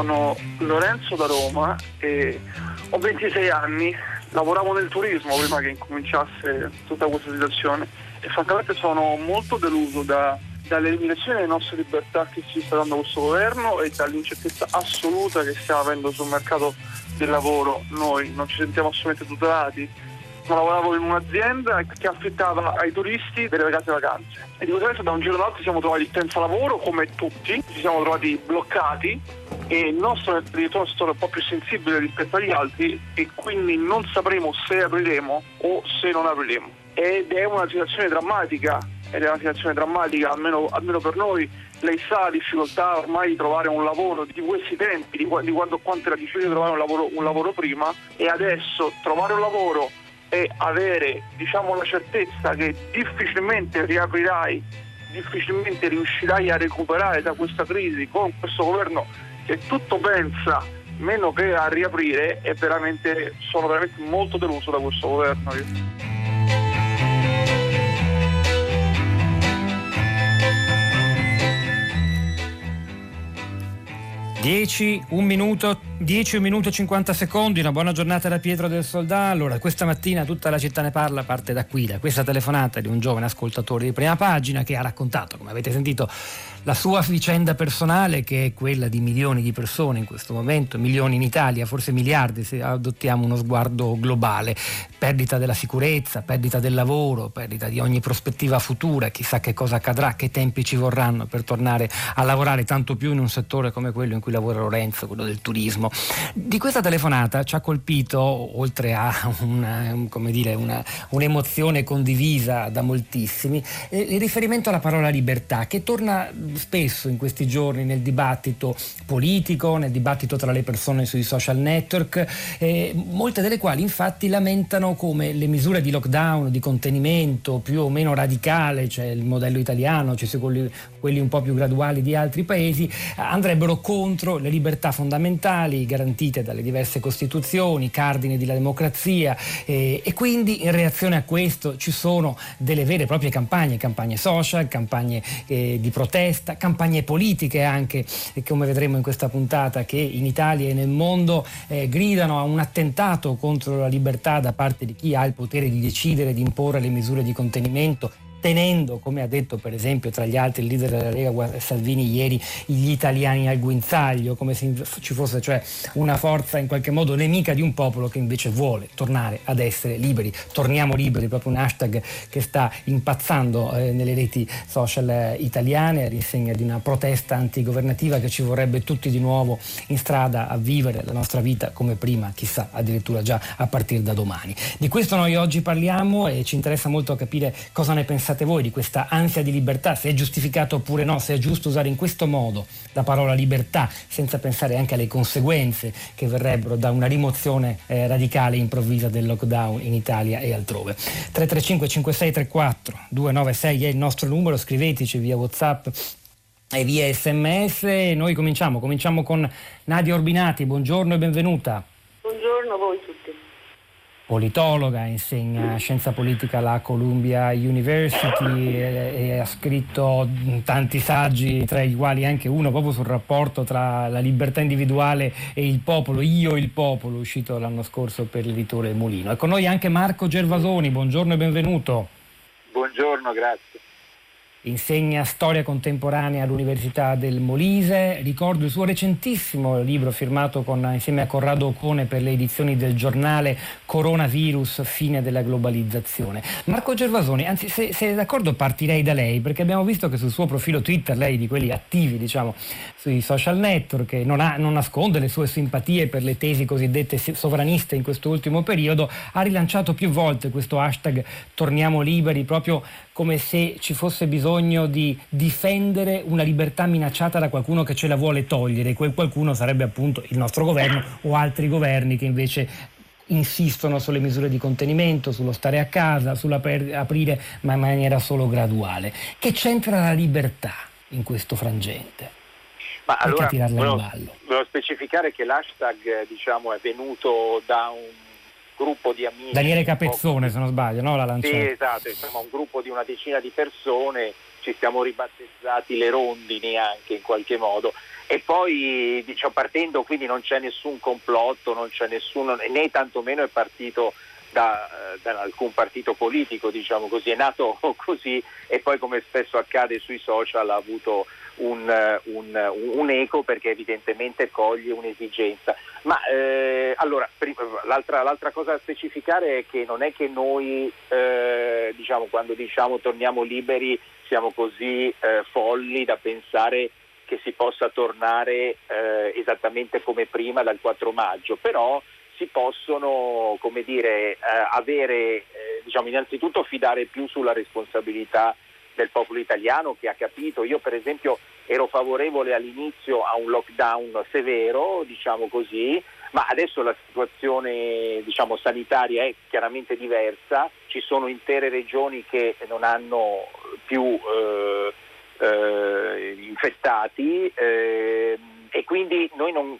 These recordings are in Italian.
sono Lorenzo da Roma e ho 26 anni, lavoravo nel turismo prima che incominciasse tutta questa situazione e francamente sono molto deluso da, dall'eliminazione delle nostre libertà che ci sta dando questo governo e dall'incertezza assoluta che stiamo avendo sul mercato del lavoro. Noi non ci sentiamo assolutamente tutelati lavoravo in un'azienda che affittava ai turisti delle case vacanze e di conseguenza da un giorno all'altro ci siamo trovati senza lavoro come tutti, ci siamo trovati bloccati e il nostro è un settore un po' più sensibile rispetto agli altri e quindi non sapremo se apriremo o se non apriremo. Ed è una situazione drammatica, ed è una situazione drammatica almeno, almeno per noi. Lei sa la difficoltà ormai di trovare un lavoro di questi tempi, di, di quando, quanto era difficile trovare un lavoro, un lavoro prima e adesso trovare un lavoro e avere diciamo, la certezza che difficilmente riaprirai, difficilmente riuscirai a recuperare da questa crisi con questo governo che tutto pensa meno che a riaprire veramente, sono veramente molto deluso da questo governo. 10, un minuto, 10, un minuto e 50 secondi, una buona giornata da Pietro del Soldà. Allora, questa mattina tutta la città ne parla, parte da qui, da questa telefonata di un giovane ascoltatore di prima pagina che ha raccontato, come avete sentito, la sua vicenda personale che è quella di milioni di persone in questo momento, milioni in Italia, forse miliardi se adottiamo uno sguardo globale, perdita della sicurezza, perdita del lavoro, perdita di ogni prospettiva futura, chissà che cosa accadrà, che tempi ci vorranno per tornare a lavorare tanto più in un settore come quello in cui lavora Lorenzo, quello del turismo. Di questa telefonata ci ha colpito, oltre a una, dire, una, un'emozione condivisa da moltissimi, eh, il riferimento alla parola libertà che torna spesso in questi giorni nel dibattito politico, nel dibattito tra le persone sui social network, eh, molte delle quali infatti lamentano come le misure di lockdown, di contenimento più o meno radicale, cioè il modello italiano, ci sono quelli, un po' più graduali di altri paesi, andrebbero contro le libertà fondamentali garantite dalle diverse costituzioni, cardine della democrazia eh, e quindi in reazione a questo ci sono delle vere e proprie campagne, campagne social, campagne eh, di protesta, campagne politiche anche, come vedremo in questa puntata, che in Italia e nel mondo eh, gridano a un attentato contro la libertà da parte di chi ha il potere di decidere, di imporre le misure di contenimento tenendo, come ha detto per esempio tra gli altri il leader della Lega Salvini ieri, gli italiani al guinzaglio, come se ci fosse cioè una forza in qualche modo nemica di un popolo che invece vuole tornare ad essere liberi. Torniamo liberi, proprio un hashtag che sta impazzando eh, nelle reti social italiane all'insegna di una protesta antigovernativa che ci vorrebbe tutti di nuovo in strada a vivere la nostra vita come prima, chissà addirittura già a partire da domani. Di questo noi oggi parliamo e ci interessa molto capire cosa ne pensate pensate voi di questa ansia di libertà, se è giustificato oppure no, se è giusto usare in questo modo la parola libertà senza pensare anche alle conseguenze che verrebbero da una rimozione eh, radicale e improvvisa del lockdown in Italia e altrove. 335 5634 296 è il nostro numero, scriveteci via Whatsapp e via sms. Noi cominciamo, cominciamo con Nadia Orbinati, buongiorno e benvenuta. Buongiorno a voi politologa, insegna scienza politica alla Columbia University e, e, ha scritto tanti saggi, tra i quali anche uno proprio sul rapporto tra la libertà individuale e il popolo, io il popolo, uscito l'anno scorso per l'editore Mulino. E con noi anche Marco Gervasoni, buongiorno e benvenuto. Buongiorno, grazie insegna storia contemporanea all'Università del Molise. Ricordo il suo recentissimo libro firmato con, insieme a Corrado Ocone per le edizioni del giornale Coronavirus, fine della globalizzazione. Marco Gervasoni, anzi se, se è d'accordo partirei da lei perché abbiamo visto che sul suo profilo Twitter, lei di quelli attivi diciamo sui social network, non, ha, non nasconde le sue simpatie per le tesi cosiddette sovraniste in questo ultimo periodo, ha rilanciato più volte questo hashtag torniamo liberi proprio come se ci fosse bisogno di difendere una libertà minacciata da qualcuno che ce la vuole togliere, quel qualcuno sarebbe appunto il nostro governo o altri governi che invece insistono sulle misure di contenimento, sullo stare a casa, sull'aprire ma in maniera solo graduale. Che c'entra la libertà in questo frangente? Ma allora, volevo, volevo specificare che l'hashtag diciamo, è venuto da un gruppo di amici. Daniele Capezzone, se non sbaglio, no? La lanciata. Sì, esatto, insomma un gruppo di una decina di persone, ci siamo ribattezzati le rondini anche in qualche modo. e poi diciamo, partendo quindi non c'è nessun complotto, non c'è nessuno, né tantomeno è partito da, da, alcun partito politico, diciamo così, è nato così e poi come spesso accade sui social ha avuto un, un, un eco perché evidentemente coglie un'esigenza. Ma eh, allora, l'altra, l'altra, cosa da specificare è che non è che noi eh, diciamo, quando diciamo torniamo liberi siamo così eh, folli da pensare che si possa tornare eh, esattamente come prima dal 4 maggio, però si possono come dire, eh, avere, eh, diciamo, innanzitutto fidare più sulla responsabilità del popolo italiano che ha capito. Io per esempio ero favorevole all'inizio a un lockdown severo, diciamo così, ma adesso la situazione diciamo, sanitaria è chiaramente diversa, ci sono intere regioni che non hanno più eh, eh, infettati eh, e quindi noi non,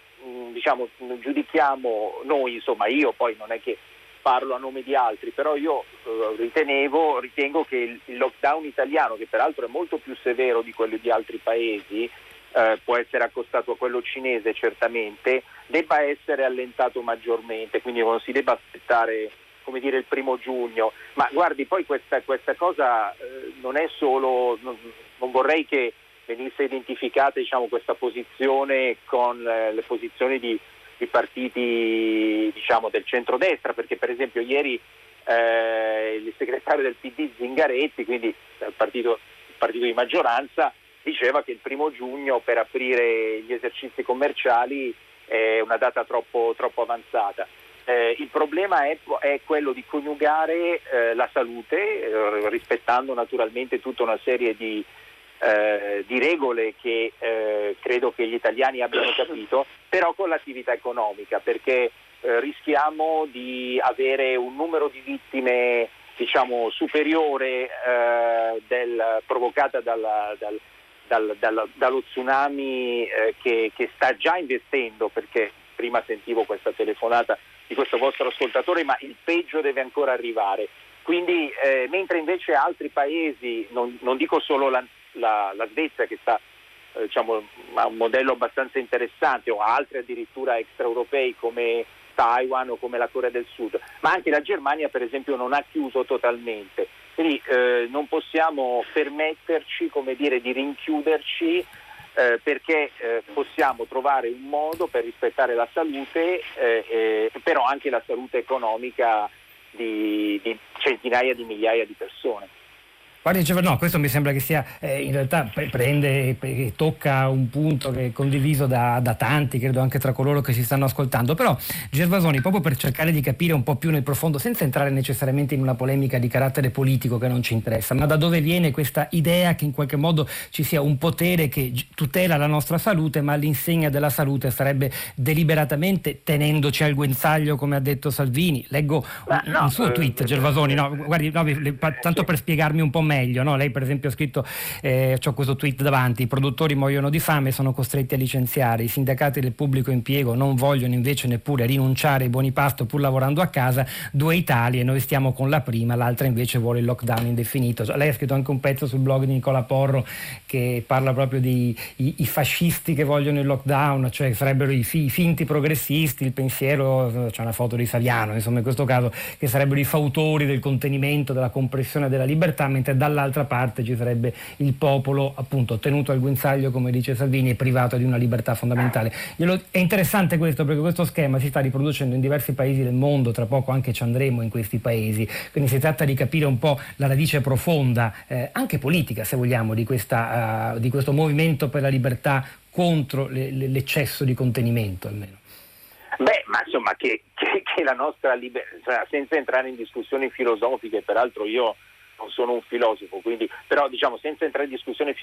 diciamo, giudichiamo, noi insomma io poi non è che parlo a nome di altri, però io eh, ritenevo, ritengo che il, lockdown italiano, che peraltro è molto più severo di quello di altri paesi, eh, può essere accostato a quello cinese certamente, debba essere allentato maggiormente, quindi non si debba aspettare come dire, il primo giugno. Ma guardi, poi questa, questa cosa eh, non è solo, non, non, vorrei che venisse identificata diciamo, questa posizione con eh, le posizioni di, di partiti diciamo, del centrodestra, perché per esempio ieri eh, il segretario del PD Zingaretti, quindi il partito, il partito di maggioranza, diceva che il primo giugno per aprire gli esercizi commerciali è una data troppo, troppo avanzata. Eh, il problema è, è, quello di coniugare eh, la salute, eh, rispettando naturalmente tutta una serie di, eh, di regole che eh, credo che gli italiani abbiano capito, però con l'attività economica, perché eh, rischiamo di avere un numero di vittime diciamo, superiore del, provocata dalla, dal, dal, dal, dallo tsunami che, che sta già investendo, perché prima sentivo questa telefonata di questo vostro ascoltatore, ma il peggio deve ancora arrivare. Quindi, eh, mentre invece altri paesi, non, non dico solo la, la, la, Svezia che sta, eh, diciamo, ha un modello abbastanza interessante, o altri addirittura extraeuropei come Taiwan o come la Corea del Sud, ma anche la Germania per esempio non ha chiuso totalmente. Quindi eh, non possiamo permetterci dire, di rinchiuderci eh, perché eh, possiamo trovare un modo per rispettare la salute, eh, però anche la salute economica di, di centinaia di migliaia di persone. Guardi, no, questo mi sembra che sia, eh, in realtà prende e tocca un punto che è condiviso da, da, tanti, credo anche tra coloro che si stanno ascoltando, però Gervasoni, proprio per cercare di capire un po' più nel profondo, senza entrare necessariamente in una polemica di carattere politico che non ci interessa, ma da dove viene questa idea che in qualche modo ci sia un potere che tutela la nostra salute, ma all'insegna della salute sarebbe deliberatamente tenendoci al guinzaglio, come ha detto Salvini. Leggo un, no, un suo eh, tweet, eh, Gervasoni, no, guardi, no, tanto per spiegarmi un po' meglio. No? Lei per esempio ha scritto, eh, ho questo tweet davanti, i produttori muoiono di fame e sono costretti a licenziare, i sindacati del pubblico impiego non vogliono invece neppure rinunciare ai buoni pasto pur lavorando a casa, due Italie, noi stiamo con la prima, l'altra invece vuole il lockdown indefinito. Lei ha scritto anche un pezzo sul blog di Nicola Porro che parla proprio di i, i fascisti che vogliono il lockdown, cioè sarebbero i, i finti progressisti, il pensiero, c'è una foto di Saviano, insomma in questo caso, che sarebbero i fautori del contenimento, della compressione della libertà, mentre dall'altra parte ci sarebbe il popolo appunto tenuto al guinzaglio, come dice Salvini, e privato di una libertà fondamentale. È interessante questo perché questo schema si sta riproducendo in diversi paesi del mondo, tra poco anche ci andremo in questi paesi, quindi si tratta di capire un po' la radice profonda, eh, anche politica se vogliamo, di, questa, uh, di, questo movimento per la libertà contro le, le, l'eccesso di contenimento almeno. Beh, ma insomma che, che, che la nostra libertà, senza entrare in discussioni filosofiche, peraltro io non sono un filosofo, quindi, però diciamo senza entrare in discussioni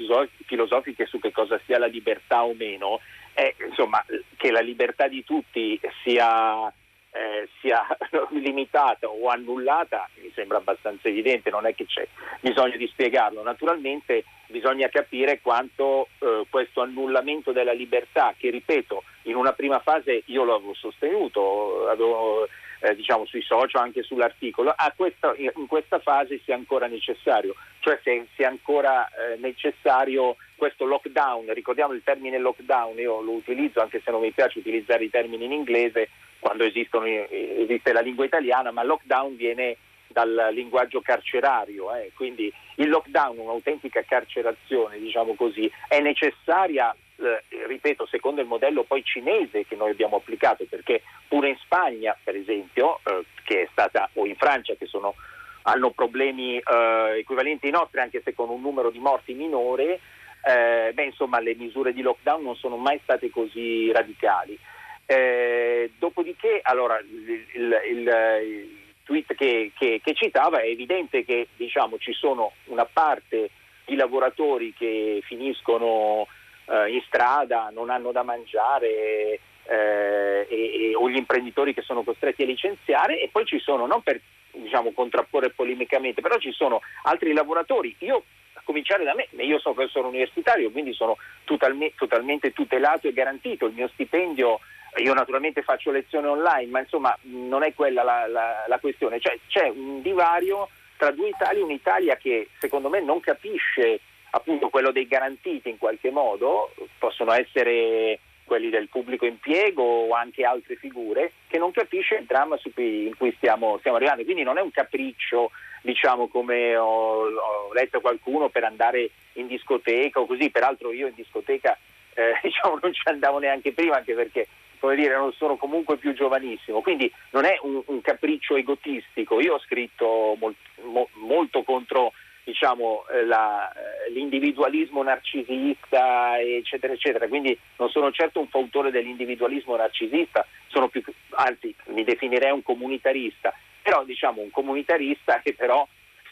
filosofiche su che cosa sia la libertà o meno, è insomma che la libertà di tutti sia, eh, sia limitata o annullata mi sembra abbastanza evidente, non è che c'è bisogno di spiegarlo. Naturalmente bisogna capire quanto eh, questo annullamento della libertà, che ripeto in una prima fase io lo avevo sostenuto, avevo, eh, diciamo sui social, anche sull'articolo, questa, in questa fase sia ancora necessario, cioè se sia ancora eh, necessario questo lockdown, ricordiamo il termine lockdown, io lo utilizzo anche se non mi piace utilizzare i termini in inglese quando esistono, esiste la lingua italiana, ma lockdown viene dal linguaggio carcerario, eh. quindi il lockdown, un'autentica carcerazione, diciamo così, è necessaria, eh, ripeto, secondo il modello poi cinese che noi abbiamo applicato, perché pure in Spagna, per esempio, eh, che è stata, o in Francia, che sono, hanno problemi eh, equivalenti ai nostri, anche se con un numero di morti minore, eh, beh, insomma, le misure di lockdown non sono mai state così radicali. Eh, dopodiché, allora, il, il, il tweet che, che, che, citava, è evidente che diciamo, ci sono una parte di lavoratori che finiscono eh, in strada, non hanno da mangiare eh, e, e, o gli imprenditori che sono costretti a licenziare e poi ci sono, non per diciamo, contrapporre polemicamente, però ci sono altri lavoratori. Io a cominciare da me, io sono professore universitario, quindi sono totalme, totalmente tutelato e garantito, il mio stipendio io naturalmente faccio lezione online, ma insomma non è quella la, la, la questione, cioè, c'è un divario tra due Italie, un'Italia che secondo me non capisce appunto quello dei garantiti in qualche modo, possono essere quelli del pubblico impiego o anche altre figure, che non capisce il dramma cui, in cui stiamo, stiamo, arrivando. Quindi non è un capriccio, diciamo come ho, ho, letto qualcuno per andare in discoteca o così, peraltro io in discoteca eh, diciamo, non ci andavo neanche prima, anche perché come dire, non sono comunque più giovanissimo, quindi non è un, un capriccio egotistico. Io ho scritto molt, mo, molto contro diciamo, eh, la, eh, l'individualismo narcisista, eccetera, eccetera, quindi non sono certo un fautore dell'individualismo narcisista, più, anzi mi definirei un comunitarista, però diciamo un comunitarista che però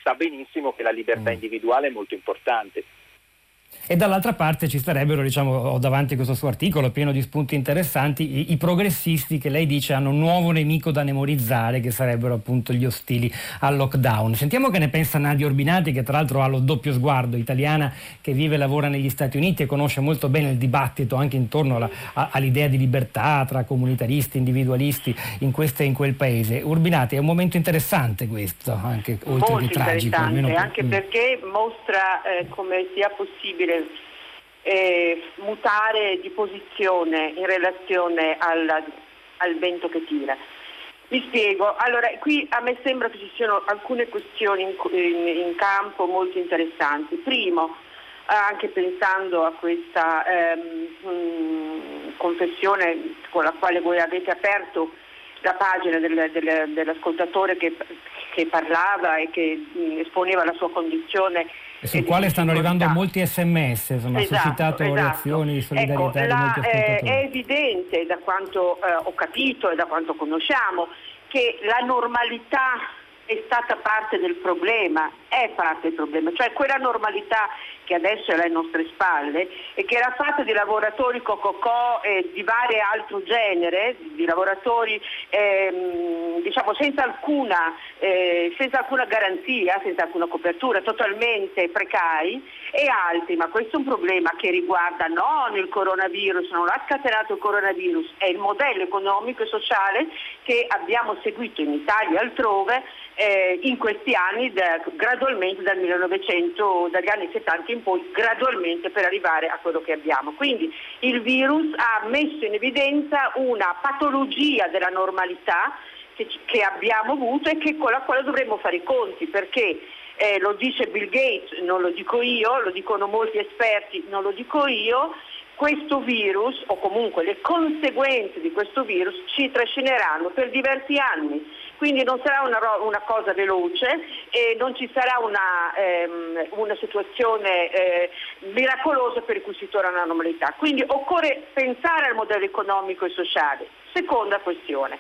sa benissimo che la libertà mm. individuale è molto importante e dall'altra parte ci starebbero, diciamo, ho davanti questo suo articolo pieno di spunti interessanti, i, i, progressisti che lei dice hanno un nuovo nemico da memorizzare, che sarebbero appunto gli ostili al lockdown. Sentiamo che ne pensa Nadia Orbinati, che tra l'altro ha lo doppio sguardo, italiana che vive e lavora negli Stati Uniti e conosce molto bene il dibattito anche intorno alla, a, all'idea di libertà tra comunitaristi, individualisti in questo e in quel paese. Urbinati, è un momento interessante questo, anche oltre Molto che tragico. Per... Anche perché mostra eh, come sia possibile eh, mutare di posizione in relazione al, al vento che tira. Vi spiego, allora qui a me sembra che ci siano alcune questioni in, in, in campo molto interessanti. Primo, anche pensando a questa ehm, mh, confessione con la quale voi avete aperto la pagina del, del, dell'ascoltatore che, che, parlava e che mh, esponeva la sua condizione sul quale stanno arrivando molti sms, insomma, esatto, ha suscitato esatto. reazioni di solidarietà ecco, la, eh, È evidente da quanto eh, ho capito e da quanto conosciamo che la normalità è stata parte del problema, è parte del problema, cioè quella normalità che adesso è alle nostre spalle e che era fatta di lavoratori cococò e di vario altro genere, di lavoratori ehm, diciamo senza alcuna, eh, senza alcuna garanzia, senza alcuna copertura, totalmente precari e altri, ma questo è un problema che riguarda non il coronavirus, non ha scatenato il coronavirus, è il modello economico e sociale che abbiamo seguito in Italia e altrove eh, in questi anni da, gradualmente dal 1900, dagli anni 70 in poi, gradualmente per arrivare a quello che abbiamo. Quindi il virus ha messo in evidenza una patologia della normalità che, che abbiamo avuto e che, con la quale dovremmo fare i conti perché eh, lo dice Bill Gates, non lo dico io, lo dicono molti esperti, non lo dico io, questo virus o comunque le conseguenze di questo virus ci trascineranno per diversi anni quindi non sarà una, una cosa veloce e non ci sarà una, ehm, una situazione eh, miracolosa per cui si torna alla normalità. Quindi occorre pensare al modello economico e sociale. Seconda questione,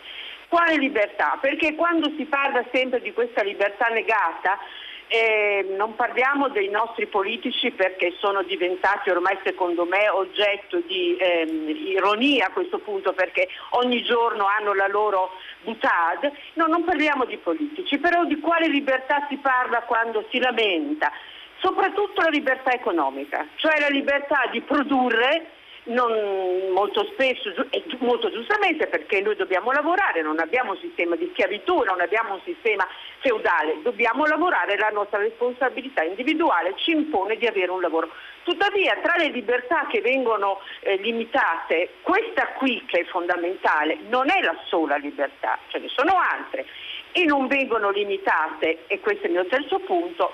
quale libertà? Perché quando si parla sempre di questa libertà negata, eh, non parliamo dei nostri politici perché sono diventati ormai secondo me oggetto di ehm, ironia a questo punto perché ogni giorno hanno la loro butade. No, non parliamo di politici, però di quale libertà si parla quando si lamenta? Soprattutto la libertà economica, cioè la libertà di produrre non, molto spesso e molto giustamente perché noi dobbiamo lavorare, non abbiamo un sistema di schiavitù, non abbiamo un sistema feudale, dobbiamo lavorare, la nostra responsabilità individuale ci impone di avere un lavoro. Tuttavia tra le libertà che vengono eh, limitate, questa qui che è fondamentale non è la sola libertà, ce ne sono altre e non vengono limitate, e questo è il mio terzo punto,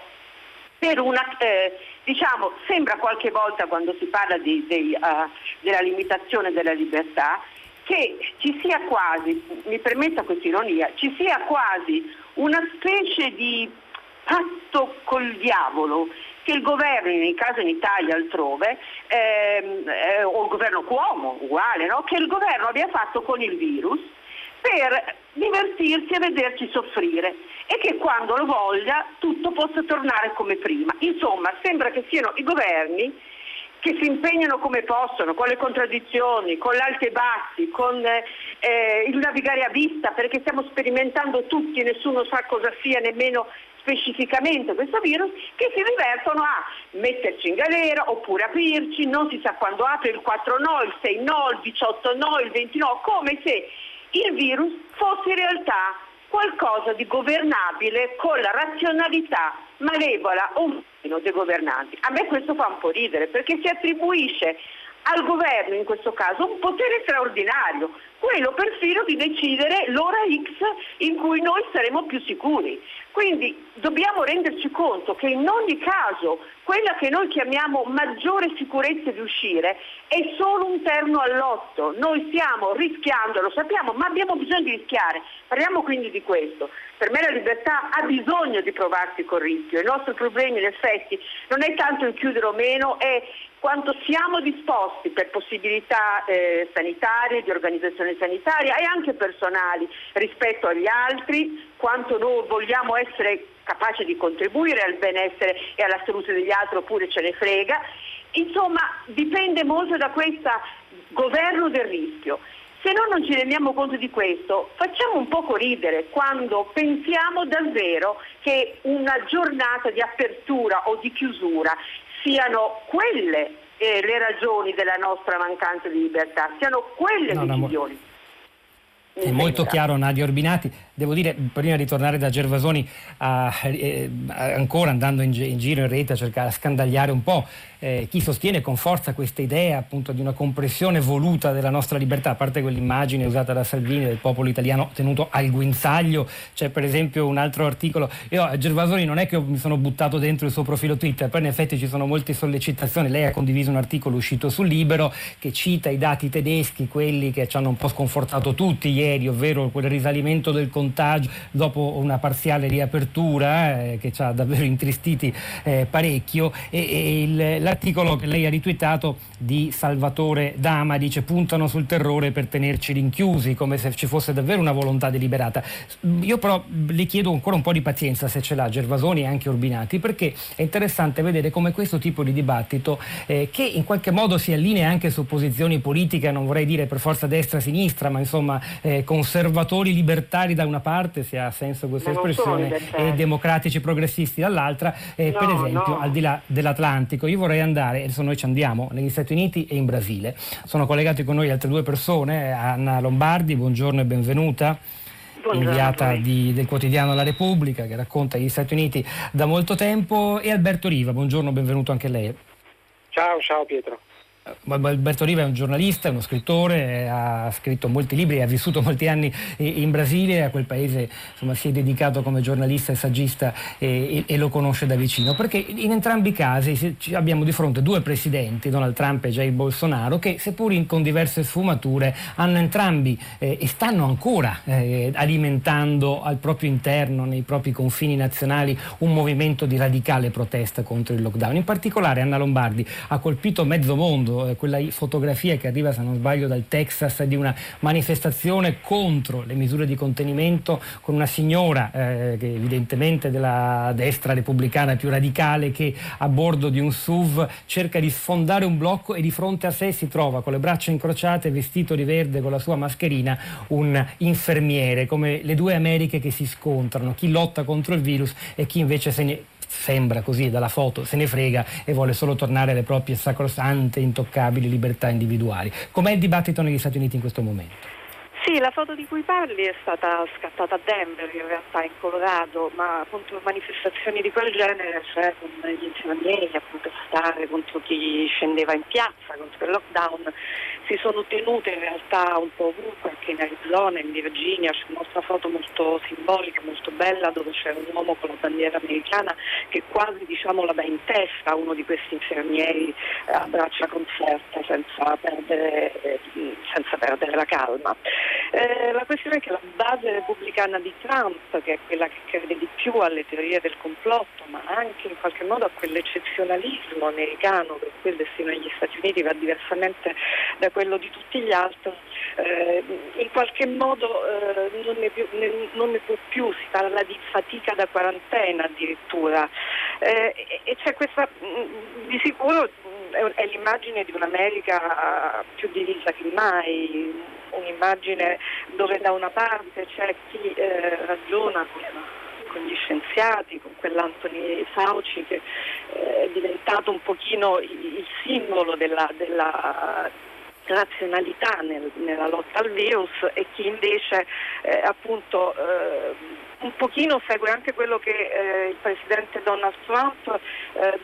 per una, eh, diciamo, sembra qualche volta quando si parla di, di, uh, della limitazione della libertà che ci sia quasi, mi permetta questa ironia, ci sia quasi una specie di patto col diavolo che il governo, in caso in Italia altrove, ehm, eh, o il governo Cuomo, uguale, no? che il governo abbia fatto con il virus per divertirsi e vederci soffrire e che quando lo voglia tutto possa tornare come prima. Insomma, sembra che siano i governi che si impegnano come possono, con le contraddizioni, con l'alti e bassi, con eh, il navigare a vista, perché stiamo sperimentando tutti, nessuno sa cosa sia nemmeno specificamente questo virus, che si divertono a metterci in galera oppure aprirci, non si sa quando apre il 4 no, il 6 no, il 18 no, il 20 no, come se il virus fosse in realtà qualcosa di governabile con la razionalità malevola o meno dei governanti. A me questo fa un po' ridere perché si attribuisce al governo in questo caso un potere straordinario, quello perfino di decidere l'ora X in cui noi saremo più sicuri. Quindi dobbiamo renderci conto che in ogni caso quella che noi chiamiamo maggiore sicurezza di uscire è solo un terno all'otto. Noi stiamo rischiando, lo sappiamo, ma abbiamo bisogno di rischiare. Parliamo quindi di questo. Per me la libertà ha bisogno di provarsi col rischio. Il nostro problema in effetti non è tanto il chiudere o meno, è quanto siamo disposti per possibilità eh, sanitarie, di organizzazione sanitaria e anche personali rispetto agli altri, quanto noi vogliamo essere capaci di contribuire al benessere e alla salute degli altri oppure ce ne frega. Insomma, dipende molto da questo governo del rischio. Se noi non ci rendiamo conto di questo, facciamo un poco ridere quando pensiamo davvero che una giornata di apertura o di chiusura siano quelle eh, le ragioni della nostra mancanza di libertà, siano quelle no, decisioni. È molto chiaro Nadia Orbinati. Devo dire, prima di tornare da Gervasoni, a, eh, ancora andando in, in, giro in rete a cercare a scandagliare un po', eh, chi sostiene con forza questa idea appunto di una compressione voluta della nostra libertà, a parte quell'immagine usata da Salvini del popolo italiano tenuto al guinzaglio, c'è per esempio un altro articolo, io a Gervasoni non è che mi sono buttato dentro il suo profilo Twitter, poi in effetti ci sono molte sollecitazioni, lei ha condiviso un articolo uscito sul Libero che cita i dati tedeschi, quelli che ci hanno un po' sconfortato tutti ieri, ovvero quel risalimento del contagio dopo una parziale riapertura eh, che ci ha davvero intristiti eh, parecchio e, e il, l'articolo che lei ha ritweetato di Salvatore Dama dice puntano sul terrore per tenerci rinchiusi come se ci fosse davvero una volontà deliberata. Io però le chiedo ancora un po' di pazienza se ce l'ha Gervasoni e anche Urbinati perché è interessante vedere come questo tipo di dibattito eh, che in qualche modo si allinea anche su posizioni politiche, non vorrei dire per forza destra-sinistra, ma insomma eh, conservatori libertari da una parte, se ha senso questa espressione, e democratici progressisti dall'altra, eh, no, per esempio no. al di là dell'Atlantico. Io vorrei andare, adesso noi ci andiamo, negli Stati Uniti e in Brasile. Sono collegati con noi altre due persone, Anna Lombardi, buongiorno e benvenuta. Buongiorno inviata di, del quotidiano La Repubblica che racconta gli Stati Uniti da molto tempo e Alberto Riva, buongiorno, benvenuto anche lei. Ciao, ciao Pietro. Alberto Riva è un giornalista, uno scrittore, ha scritto molti libri, ha vissuto molti anni in Brasile, a quel paese insomma, si è dedicato come giornalista e saggista e, e, lo conosce da vicino, perché in entrambi i casi abbiamo di fronte due presidenti, Donald Trump e Jair Bolsonaro, che seppur in, con diverse sfumature hanno entrambi eh, e stanno ancora eh, alimentando al proprio interno, nei propri confini nazionali, un movimento di radicale protesta contro il lockdown. In particolare Anna Lombardi ha colpito mezzo mondo mondo, eh, quella fotografia che arriva se non sbaglio dal Texas di una manifestazione contro le misure di contenimento con una signora eh, che evidentemente della destra repubblicana più radicale che a bordo di un SUV cerca di sfondare un blocco e di fronte a sé si trova con le braccia incrociate, vestito di verde con la sua mascherina, un infermiere, come le due Americhe che si scontrano, chi lotta contro il virus e chi invece se ne sembra così dalla foto, se ne frega e vuole solo tornare alle proprie sacrosante, intoccabili libertà individuali. Com'è il dibattito negli Stati Uniti in questo momento? Sì, la foto di cui parli è stata scattata a Denver, in realtà in Colorado, ma contro manifestazioni di quel genere, cioè con gli infermieri a protestare contro chi scendeva in piazza, contro il lockdown, si sono tenute in realtà un po' ovunque, anche in Arizona, in Virginia, c'è una nostra foto molto simbolica, molto bella, dove c'è un uomo con la bandiera americana che quasi diciamo, la dà in testa a uno di questi infermieri eh, a braccia concerte senza perdere, eh, senza perdere la calma. Eh, la questione è che la base repubblicana di Trump, che è quella che crede di più alle teorie del complotto, ma anche in qualche modo a quell'eccezionalismo americano cui il destino degli Stati Uniti va diversamente da quello di tutti gli altri, eh, in qualche modo eh, non, ne più, ne, non, ne può più, si parla di fatica da quarantena addirittura. Eh, e c'è questa, mm, di sicuro è l'immagine di un'America più divisa che mai, un'immagine dove da una parte c'è chi eh, ragiona con, gli scienziati, con quell'Anthony Fauci che eh, è diventato un pochino il simbolo della, della razionalità nel, nella lotta al virus e chi invece eh, appunto eh, un pochino segue anche quello che eh, il presidente Donald Trump eh,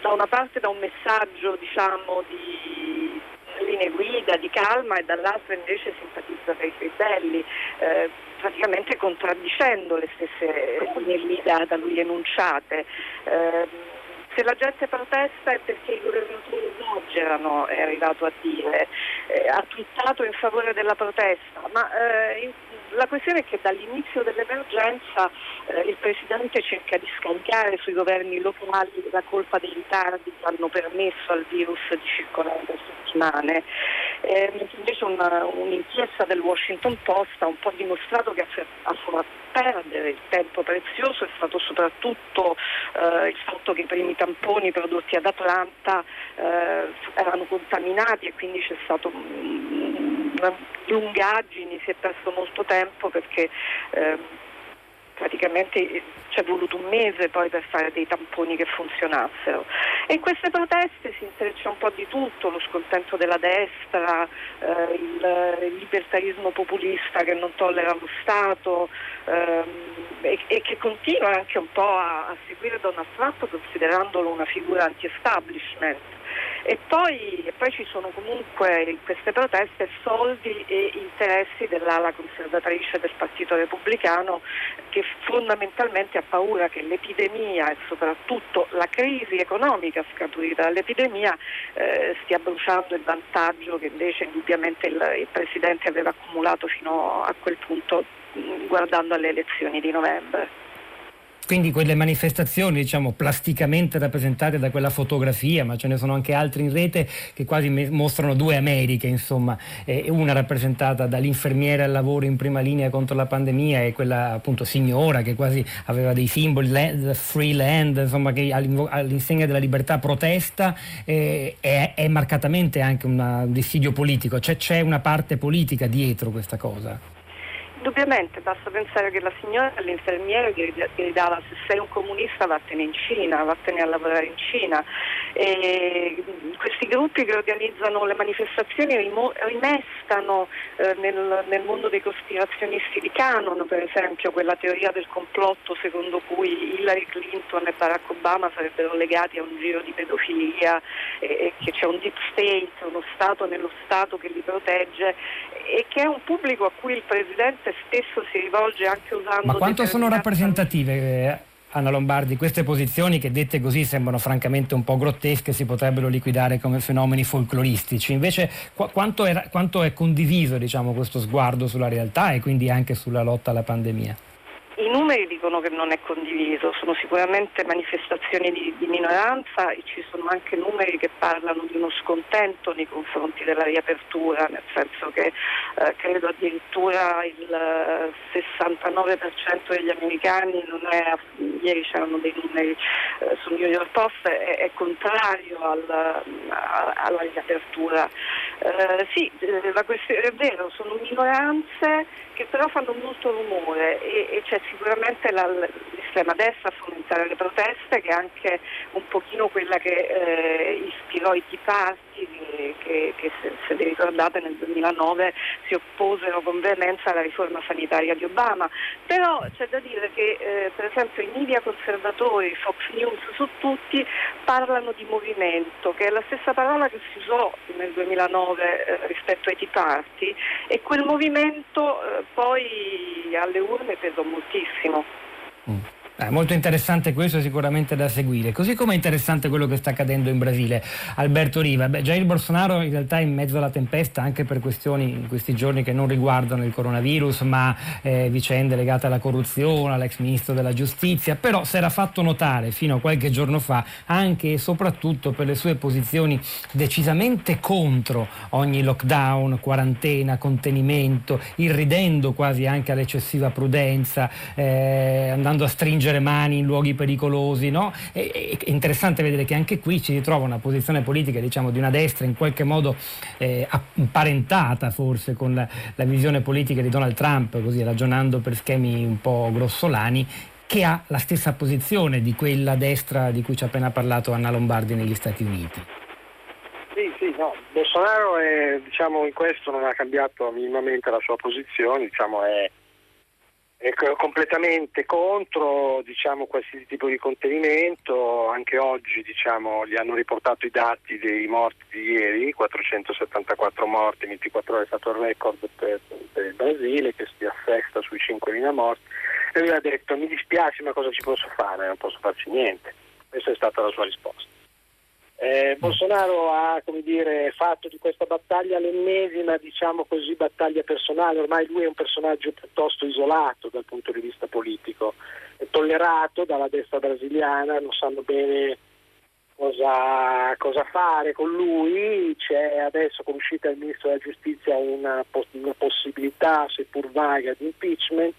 da una parte dà un messaggio diciamo di linee guida, di calma e dall'altra invece simpatizza per i ribelli, eh, praticamente contraddicendo le stesse linee guida da lui enunciate. Eh, se la gente protesta è perché i governatori esagerano, è arrivato a dire, eh, ha twittato in favore della protesta, ma eh, la questione è che dall'inizio dell'emergenza eh, il Presidente cerca di scaricare sui governi locali la colpa dei ritardi che hanno permesso al virus di circolare per settimane, eh, invece una, un'inchiesta del Washington Post ha un po' dimostrato che a far perdere il tempo prezioso è stato soprattutto eh, il fatto che i primi tamponi prodotti ad Atlanta eh, erano contaminati e quindi c'è stato um, lungaggini, si è perso molto tempo perché eh, praticamente ci è voluto un mese poi per fare dei tamponi che funzionassero. E in queste proteste si intreccia un po' di tutto, lo scontento della destra, eh, il, il, libertarismo populista che non tollera lo Stato ehm, e, e, che continua anche un po' a, a seguire Donald Trump considerandolo una figura anti-establishment. E poi, e poi, ci sono comunque in queste proteste soldi e interessi dell'ala conservatrice del Partito Repubblicano che fondamentalmente ha paura che l'epidemia e soprattutto la crisi economica scaturita dall'epidemia eh, stia bruciando il vantaggio che invece indubbiamente il, il Presidente aveva accumulato fino a quel punto guardando alle elezioni di novembre. Quindi quelle manifestazioni, diciamo, plasticamente rappresentate da quella fotografia, ma ce ne sono anche altre in rete che quasi mostrano due Americhe, insomma, eh, una rappresentata dall'infermiere al lavoro in prima linea contro la pandemia e quella appunto signora che quasi aveva dei simboli, land, free land, insomma, che all'insegna della libertà protesta, eh, è, è, marcatamente anche una, un dissidio politico, cioè c'è una parte politica dietro questa cosa. Indubbiamente, basta pensare che la signora all'infermiere gridava se sei un comunista vattene in Cina, vattene a lavorare in Cina. E questi gruppi che organizzano le manifestazioni rimestano eh, nel, nel, mondo dei cospirazionisti di Canon, per esempio quella teoria del complotto secondo cui Hillary Clinton e Barack Obama sarebbero legati a un giro di pedofilia e, e che c'è un deep state, uno Stato nello Stato che li protegge e che è un pubblico a cui il Presidente spesso si rivolge anche usando... Ma quanto sono rappresentative? Anna Lombardi, queste posizioni che dette così sembrano francamente un po' grottesche, si potrebbero liquidare come fenomeni folcloristici. Invece qu- quanto, è, quanto, è, condiviso diciamo, questo sguardo sulla realtà e quindi anche sulla lotta alla pandemia? I numeri dicono che non è condiviso, sono sicuramente manifestazioni di, di, minoranza e ci sono anche numeri che parlano di uno scontento nei confronti della riapertura, nel senso che eh, credo addirittura il 69% degli americani, è, ieri c'erano dei numeri eh, sul New York Post, è, è contrario al, a, alla riapertura. Eh, sì, eh, la questione è vero, sono minoranze che però fanno molto rumore e, e c'è sicuramente la, l'estrema destra organizzare le proteste, che è anche un pochino quella che eh, ispirò i Tea Party, che, che se, se, vi ricordate nel 2009 si opposero con veemenza alla riforma sanitaria di Obama. Però c'è da dire che eh, per esempio i media conservatori, Fox News su tutti, parlano di movimento, che è la stessa parola che si usò nel 2009 eh, rispetto ai Tea Party e quel movimento eh, poi alle urne pesò moltissimo. Mm. Eh, molto interessante questo, sicuramente da seguire. Così come è interessante quello che sta accadendo in Brasile. Alberto Riva, beh, Jair Bolsonaro in realtà è in mezzo alla tempesta anche per questioni in questi giorni che non riguardano il coronavirus, ma eh, vicende legate alla corruzione, all'ex ministro della giustizia, però si era fatto notare fino a qualche giorno fa anche e soprattutto per le sue posizioni decisamente contro ogni lockdown, quarantena, contenimento, irridendo quasi anche all'eccessiva prudenza, eh, andando a stringere stringere mani in luoghi pericolosi. No? È, interessante vedere che anche qui ci ritrova una posizione politica diciamo, di una destra in qualche modo eh, apparentata forse con la, la, visione politica di Donald Trump, così ragionando per schemi un po' grossolani, che ha la stessa posizione di quella destra di cui ci ha appena parlato Anna Lombardi negli Stati Uniti. Sì, sì, no. Bolsonaro è, diciamo, in questo non ha cambiato minimamente la sua posizione, diciamo, è completamente contro diciamo, qualsiasi tipo di contenimento, anche oggi diciamo, gli hanno riportato i dati dei morti di ieri, 474 morti, 24 ore è stato il record per, per il Brasile che si affesta sui 5.000 morti. E lui ha detto mi dispiace ma cosa ci posso fare, non posso farci niente, questa è stata la sua risposta. Eh, Bolsonaro ha dire, fatto di questa battaglia l'ennesima diciamo così, battaglia personale, ormai lui è un personaggio piuttosto isolato dal punto di vista politico, è tollerato dalla destra brasiliana, non sanno bene cosa, cosa fare con lui, c'è adesso con l'uscita del Ministro della Giustizia una, una possibilità seppur vaga di impeachment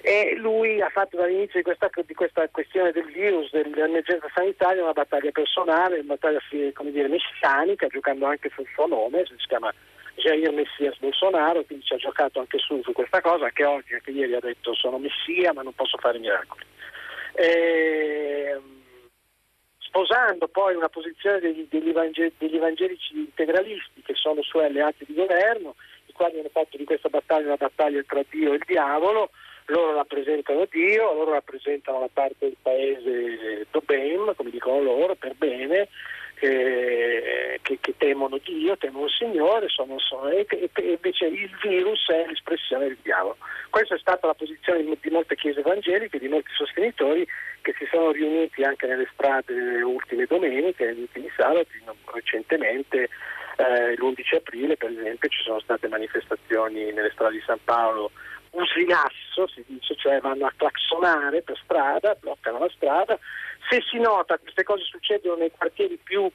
e lui ha fatto dall'inizio di questa, di questa questione del virus, dell'emergenza sanitaria, una battaglia personale, una battaglia come dire, messianica, giocando anche sul suo nome, si chiama Jair Messias Bolsonaro, quindi ci ha giocato anche su, su questa cosa, anche oggi, anche ieri ha detto sono messia ma non posso fare miracoli. E, ehm, sposando poi una posizione degli, degli, evangel- degli evangelici integralisti che sono suoi alleati di governo, i quali hanno fatto di questa battaglia una battaglia tra Dio e il diavolo, loro rappresentano Dio, loro rappresentano la parte del paese Dobem, come dicono loro, per bene, che, che, che temono Dio, temono il Signore, sono, sono, e, e, invece il virus è l'espressione del diavolo. Questa è stata la posizione di molte chiese evangeliche, di molti sostenitori che si sono riuniti anche nelle strade nelle ultime domeniche, negli ultimi sabati, recentemente eh, l'11 aprile per esempio ci sono state manifestazioni nelle strade di San Paolo usinasso, si dice, cioè vanno a claxonare per strada, bloccano la strada. Se si nota queste cose succedono nei quartieri più,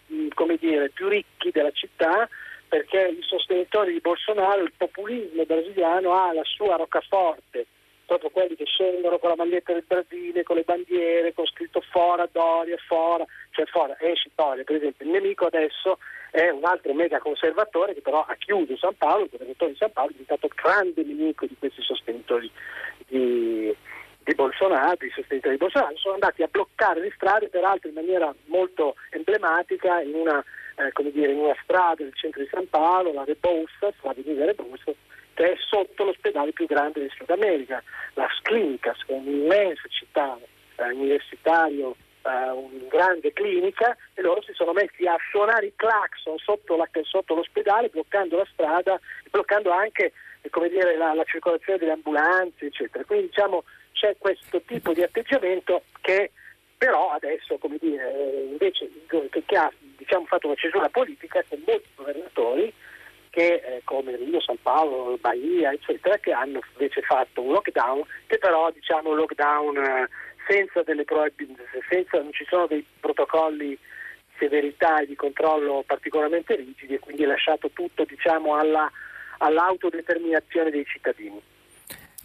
dire, più ricchi della città, perché i sostenitori di Bolsonaro, il populismo brasiliano ha la sua roccaforte, proprio quelli che scendono con la maglietta del Brasile, con le bandiere, con scritto fora Doria, fora, cioè fora, esci Doria, per esempio. Il nemico adesso è un altro mega conservatore che però ha chiuso San Paolo, il governatore di San Paolo è diventato grande nemico di questi sostenitori di, di Bolsonaro, di sostenitori di Bolsonaro, sono andati a bloccare le strade, peraltro in maniera molto emblematica, in una, eh, dire, in una strada del centro di San Paolo, la Rebouças, l'avenida Rebouças, è sotto l'ospedale più grande del Sud America, la Clinicas, che è un'immensa città eh, universitario uh, una grande clinica e loro si sono messi a suonare i clacson sotto, la, sotto l'ospedale bloccando la strada, bloccando anche dire, la, la, circolazione delle ambulanze, eccetera. Quindi diciamo c'è questo tipo di atteggiamento che però adesso, come dire, invece che, che ha diciamo, fatto una cesura politica con molti governatori che eh, come Rio, San Paolo, Bahia, eccetera, che hanno invece fatto un lockdown che però diciamo un lockdown eh, senza delle senza, non ci sono dei protocolli di severità e di controllo particolarmente rigidi e quindi è lasciato tutto diciamo, alla, all'autodeterminazione dei cittadini.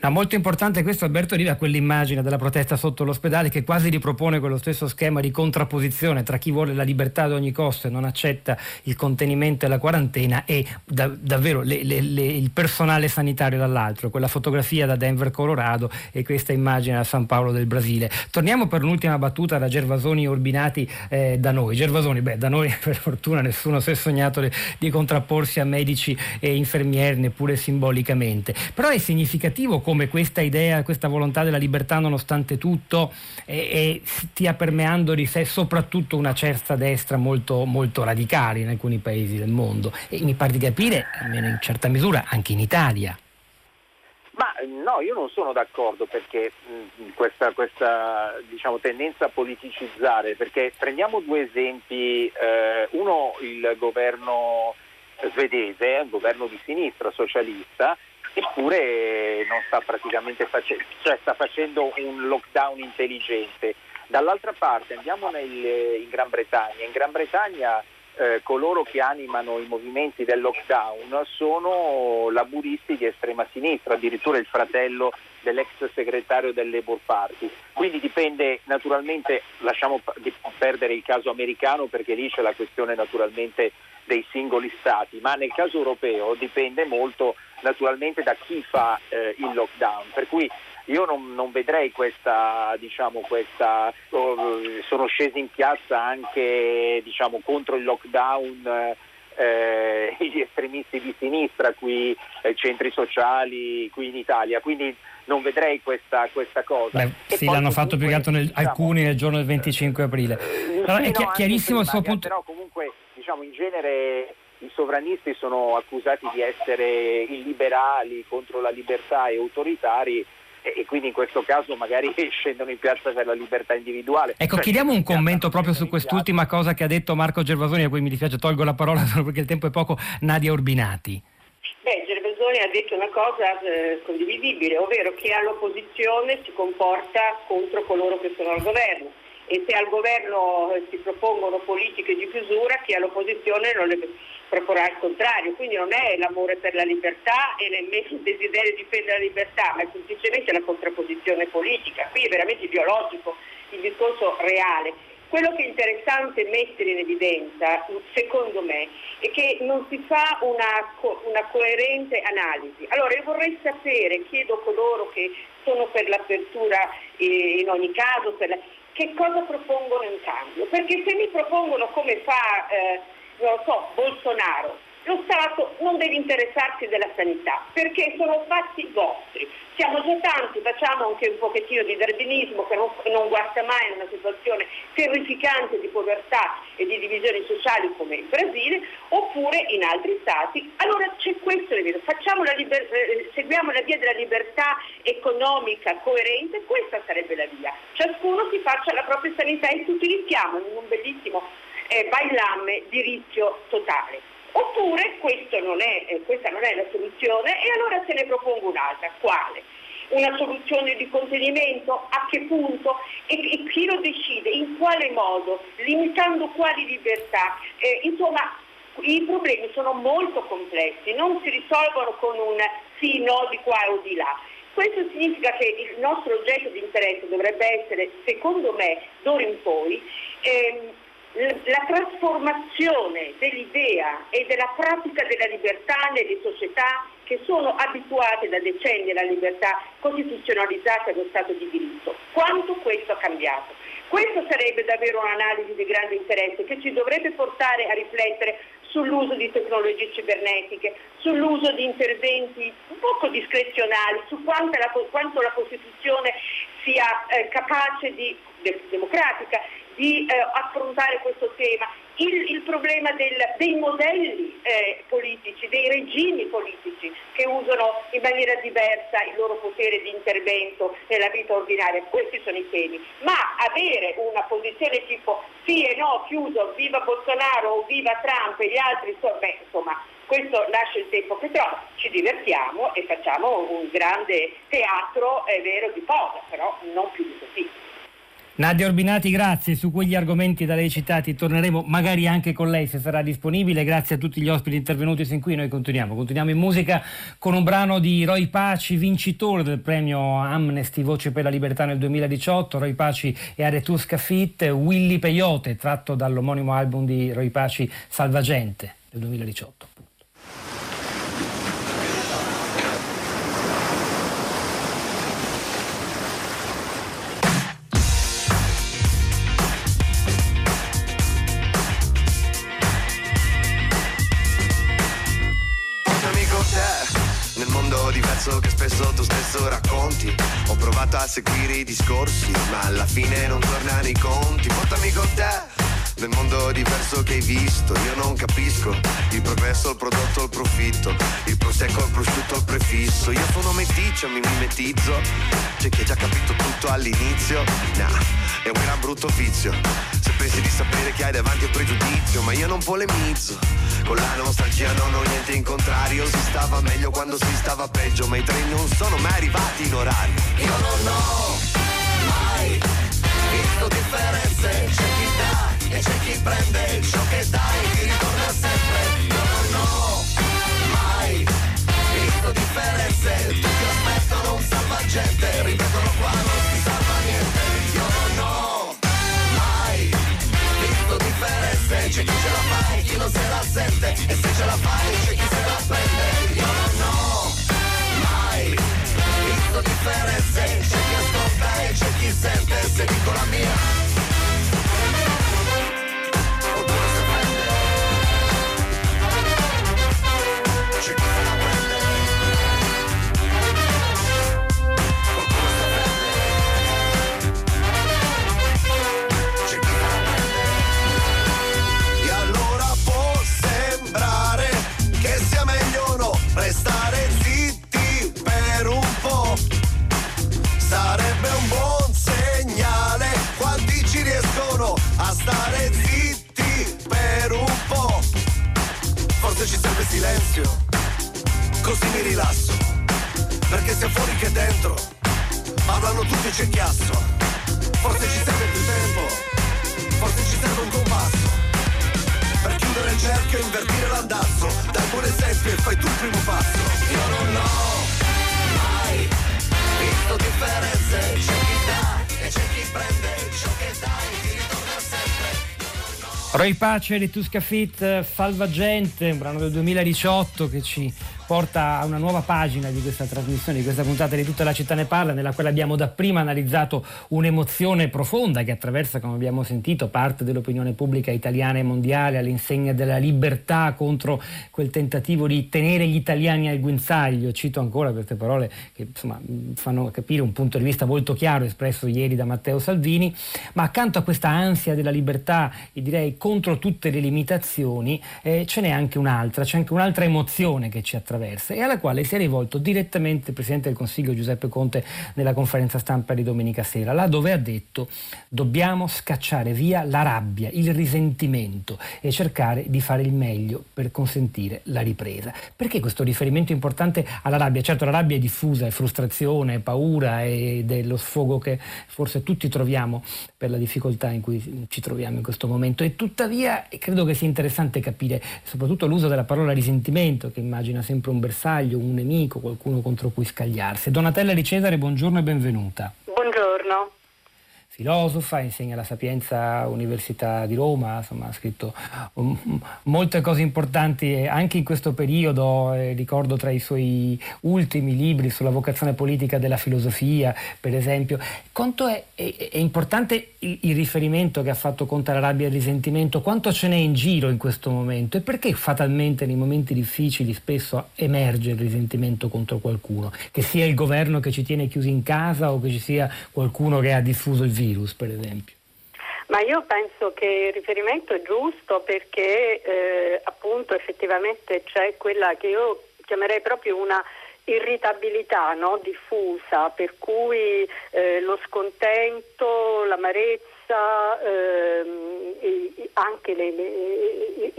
No, molto importante questo Alberto Riva, quell'immagine della protesta sotto l'ospedale che quasi ripropone quello stesso schema di contrapposizione tra chi vuole la libertà ad ogni costo e non accetta il contenimento e la quarantena e da, davvero le, le, le, il personale sanitario dall'altro, quella fotografia da Denver, Colorado e questa immagine da San Paolo del Brasile. Torniamo per l'ultima battuta da Gervasoni e Urbinati eh, da noi. Gervasoni, beh, da noi per fortuna nessuno si è sognato di, di contrapporsi a medici e infermieri, neppure simbolicamente, però è significativo come questa idea, questa volontà della libertà nonostante tutto e, e stia permeando di sé soprattutto una certa destra molto, molto radicale in alcuni paesi del mondo e mi pare di capire, almeno in certa misura, anche in Italia. Ma no, io non sono d'accordo perché mh, questa, questa diciamo, tendenza a politicizzare, perché prendiamo due esempi, eh, uno il governo svedese, un governo di sinistra socialista, eppure non sta praticamente facendo, cioè sta facendo un lockdown intelligente. Dall'altra parte andiamo nel, in Gran Bretagna, in Gran Bretagna eh, coloro che animano i movimenti del lockdown sono laburisti di estrema sinistra, addirittura il fratello dell'ex segretario del Labour Party. Quindi dipende naturalmente, lasciamo perdere il caso americano perché lì c'è la questione naturalmente dei singoli stati, ma nel caso europeo dipende molto naturalmente da chi fa eh, il lockdown. Per cui io non, non vedrei questa, diciamo, questa oh, sono scesi in piazza anche diciamo, contro il lockdown eh, gli estremisti di sinistra qui, eh, centri sociali qui in Italia, quindi non vedrei questa, questa cosa. Beh, sì, l'hanno fatto più che altro nel, diciamo, alcuni nel giorno del 25 aprile. Eh, Però sì, è chi- chiarissimo il suo punto. Però comunque diciamo, in genere i sovranisti sono accusati di essere illiberali contro la libertà e autoritari e quindi in questo caso magari scendono in piazza per la libertà individuale. Ecco, cioè, chiediamo un commento proprio su quest'ultima cosa che ha detto Marco Gervasoni, a cui mi dispiace tolgo la parola solo perché il tempo è poco, Nadia Urbinati. Beh, Gervasoni ha detto una cosa eh, condivisibile, ovvero che all'opposizione si comporta contro coloro che sono al governo e se al governo eh, si propongono politiche di chiusura, chi all'opposizione non le proporrà il contrario. Quindi non è l'amore per la libertà e nemmeno il desiderio di difendere la libertà, ma è semplicemente la contrapposizione politica. Qui è veramente biologico il discorso reale. Quello che è interessante mettere in evidenza, secondo me, è che non si fa una, una, coerente analisi. Allora io vorrei sapere, chiedo a coloro che sono per l'apertura eh, in ogni caso, la, che cosa propongono in cambio. Perché se mi propongono come fa... Eh, non lo so, Bolsonaro, lo Stato non deve interessarsi della sanità perché sono fatti vostri. Siamo già tanti, facciamo anche un pochettino di darwinismo che non, non guasta mai una situazione terrificante di povertà e di divisioni sociali come il Brasile, oppure in altri stati. Allora c'è questo la liber- eh, seguiamo la via della libertà economica coerente, questa sarebbe la via. Ciascuno si faccia la propria sanità e ci utilizziamo in un bellissimo eh, bailamme di rischio totale. Oppure non è, eh, questa non è la soluzione e allora se ne propongo un'altra. Quale? Una soluzione di contenimento? A che punto? E, e chi lo decide? In quale modo? Limitando quali libertà? Eh, insomma, i problemi sono molto complessi, non si risolvono con un sì, no di qua o di là. Questo significa che il nostro oggetto di interesse dovrebbe essere, secondo me, d'ora in poi, ehm, la trasformazione dell'idea e della pratica della libertà nelle società che sono abituate da decenni alla libertà costituzionalizzata dello Stato di diritto. Quanto questo ha cambiato? Questo sarebbe davvero un'analisi di grande interesse che ci dovrebbe portare a riflettere sull'uso di tecnologie cibernetiche, sull'uso di interventi un poco discrezionali, su quanto la, quanto la Costituzione sia eh, capace di, de, democratica di eh, affrontare questo tema, il, il problema del, dei modelli eh, politici, dei regimi politici che usano in maniera diversa il loro potere di intervento nella vita ordinaria. Questi sono i temi. Ma avere una posizione tipo sì e no, chiuso, viva Bolsonaro o viva Trump e gli altri, beh, insomma, questo lascia il tempo che trova, ci divertiamo e facciamo un grande teatro, è vero, di posa, però non più di così. Nadia Orbinati, grazie. Su quegli argomenti da lei citati torneremo magari anche con lei se sarà disponibile. Grazie a tutti gli ospiti intervenuti sin qui. Noi continuiamo. Continuiamo in musica con un brano di Roy Paci, vincitore del premio Amnesty Voce per la Libertà nel 2018. Roy Paci e Aretusca Fit, Willy Peyote, tratto dall'omonimo album di Roy Paci Salvagente del 2018. Provato a seguire i discorsi, ma alla fine non torna nei conti. Portami con te nel mondo diverso che hai visto. Io non capisco il progresso, il prodotto, il profitto, il prosecco, il prosciutto, il prefisso. Io sono meticcio, mi mimetizzo. C'è chi ha già capito tutto all'inizio. Nah, è un gran brutto vizio. Se pensi di sapere che hai davanti un pregiudizio, ma io non polemizzo. Con la nostalgia non ho niente in contrario. Si stava meglio quando si stava peggio, ma i treni non sono mai arrivati in orario. Io non ho mai visto differenze. C'è chi dà e c'è chi prende ciò che dai ti ritorna sempre io non ho mai visto differenze tutti aspettano un salvagente ripetono qua non si salva niente c'è chi ce la fa e chi non se la sente e se ce la fai c'è chi se la prende. Io non ho mai visto differenze c'è chi ascolta e c'è chi sente. Se dico la mia così mi rilasso, perché sia fuori che dentro, parlano tutti c'è chiasso, forse ci serve più tempo, forse ci serve un compasso, per chiudere il cerchio e invertire l'andazzo, dai buon esempio e fai tu il primo passo. Io non ho mai visto differenze, c'è chi dà e c'è chi prende ciò che dai ritorna sempre. Roy Pace di Tusca Fit, Salvagente, un brano del 2018 che ci porta a una nuova pagina di questa trasmissione, di questa puntata di Tutta la città ne parla, nella quale abbiamo dapprima analizzato un'emozione profonda che attraversa, come abbiamo sentito, parte dell'opinione pubblica italiana e mondiale all'insegna della libertà contro quel tentativo di tenere gli italiani al guinzaglio. Cito ancora queste parole che insomma, fanno capire un punto di vista molto chiaro espresso ieri da Matteo Salvini, ma accanto a questa ansia della libertà direi contro tutte le limitazioni eh, ce n'è anche un'altra, c'è anche un'altra emozione che ci attraversa attraversa e alla quale si è rivolto direttamente il Presidente del Consiglio Giuseppe Conte nella conferenza stampa di domenica sera, là dove ha detto dobbiamo scacciare via la rabbia, il risentimento e cercare di fare il meglio per consentire la ripresa. Perché questo riferimento importante alla rabbia? Certo la rabbia è diffusa, è frustrazione, è paura ed è lo sfogo che forse tutti troviamo per la difficoltà in cui ci troviamo in questo momento e tuttavia credo che sia interessante capire soprattutto l'uso della parola risentimento che immagina sempre sempre un bersaglio, un nemico, qualcuno contro cui scagliarsi. Donatella di Cesare, buongiorno e benvenuta. Buongiorno filosofa, insegna alla Sapienza Università di Roma, insomma, ha scritto um, molte cose importanti anche in questo periodo, eh, ricordo tra i suoi ultimi libri sulla vocazione politica della filosofia, per esempio. Quanto è, è, è importante il, il, riferimento che ha fatto contro la rabbia e il risentimento, quanto ce n'è in giro in questo momento? E perché fatalmente nei momenti difficili spesso emerge il risentimento contro qualcuno, che sia il governo che ci tiene chiusi in casa o che ci sia qualcuno che ha diffuso il virus virus, per esempio? Ma io penso che il riferimento è giusto perché eh, appunto effettivamente c'è quella che io chiamerei proprio una irritabilità no? diffusa, per cui eh, lo scontento, l'amarezza, ehm, anche le, le,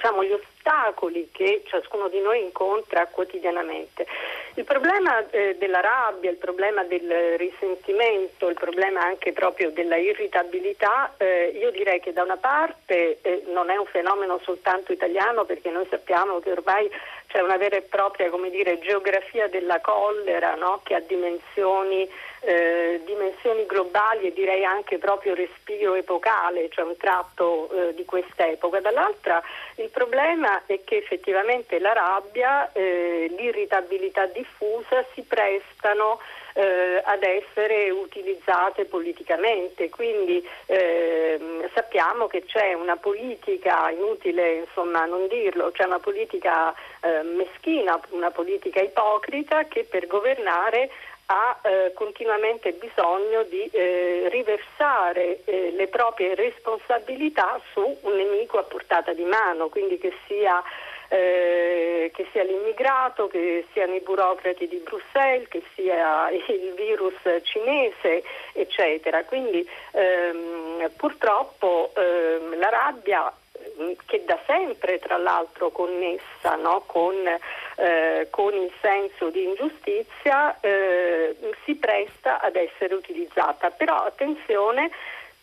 diciamo, gli ostacoli che ciascuno di noi incontra quotidianamente. Il problema eh, della rabbia, il problema del risentimento, il problema anche proprio della irritabilità, eh, io direi che da una parte eh, non è un fenomeno soltanto italiano perché noi sappiamo che ormai c'è una vera e propria dire, geografia della collera no? che ha dimensioni, eh, dimensioni, globali e direi anche proprio respiro epocale, cioè un tratto eh, di quest'epoca. Dall'altra il problema è che effettivamente la rabbia, eh, l'irritabilità diffusa si prestano eh, ad essere utilizzate politicamente. Quindi ehm, sappiamo che c'è una politica, inutile insomma non dirlo, c'è una politica eh, meschina, una politica ipocrita che per governare ha eh, continuamente bisogno di eh, riversare eh, le proprie responsabilità su un nemico a portata di mano, quindi che sia eh, che sia l'immigrato, che siano i burocrati di Bruxelles, che sia il virus cinese, eccetera. Quindi ehm, purtroppo ehm, la rabbia che da sempre tra l'altro connessa no? con, eh, con, il senso di ingiustizia eh, si presta ad essere utilizzata. Però attenzione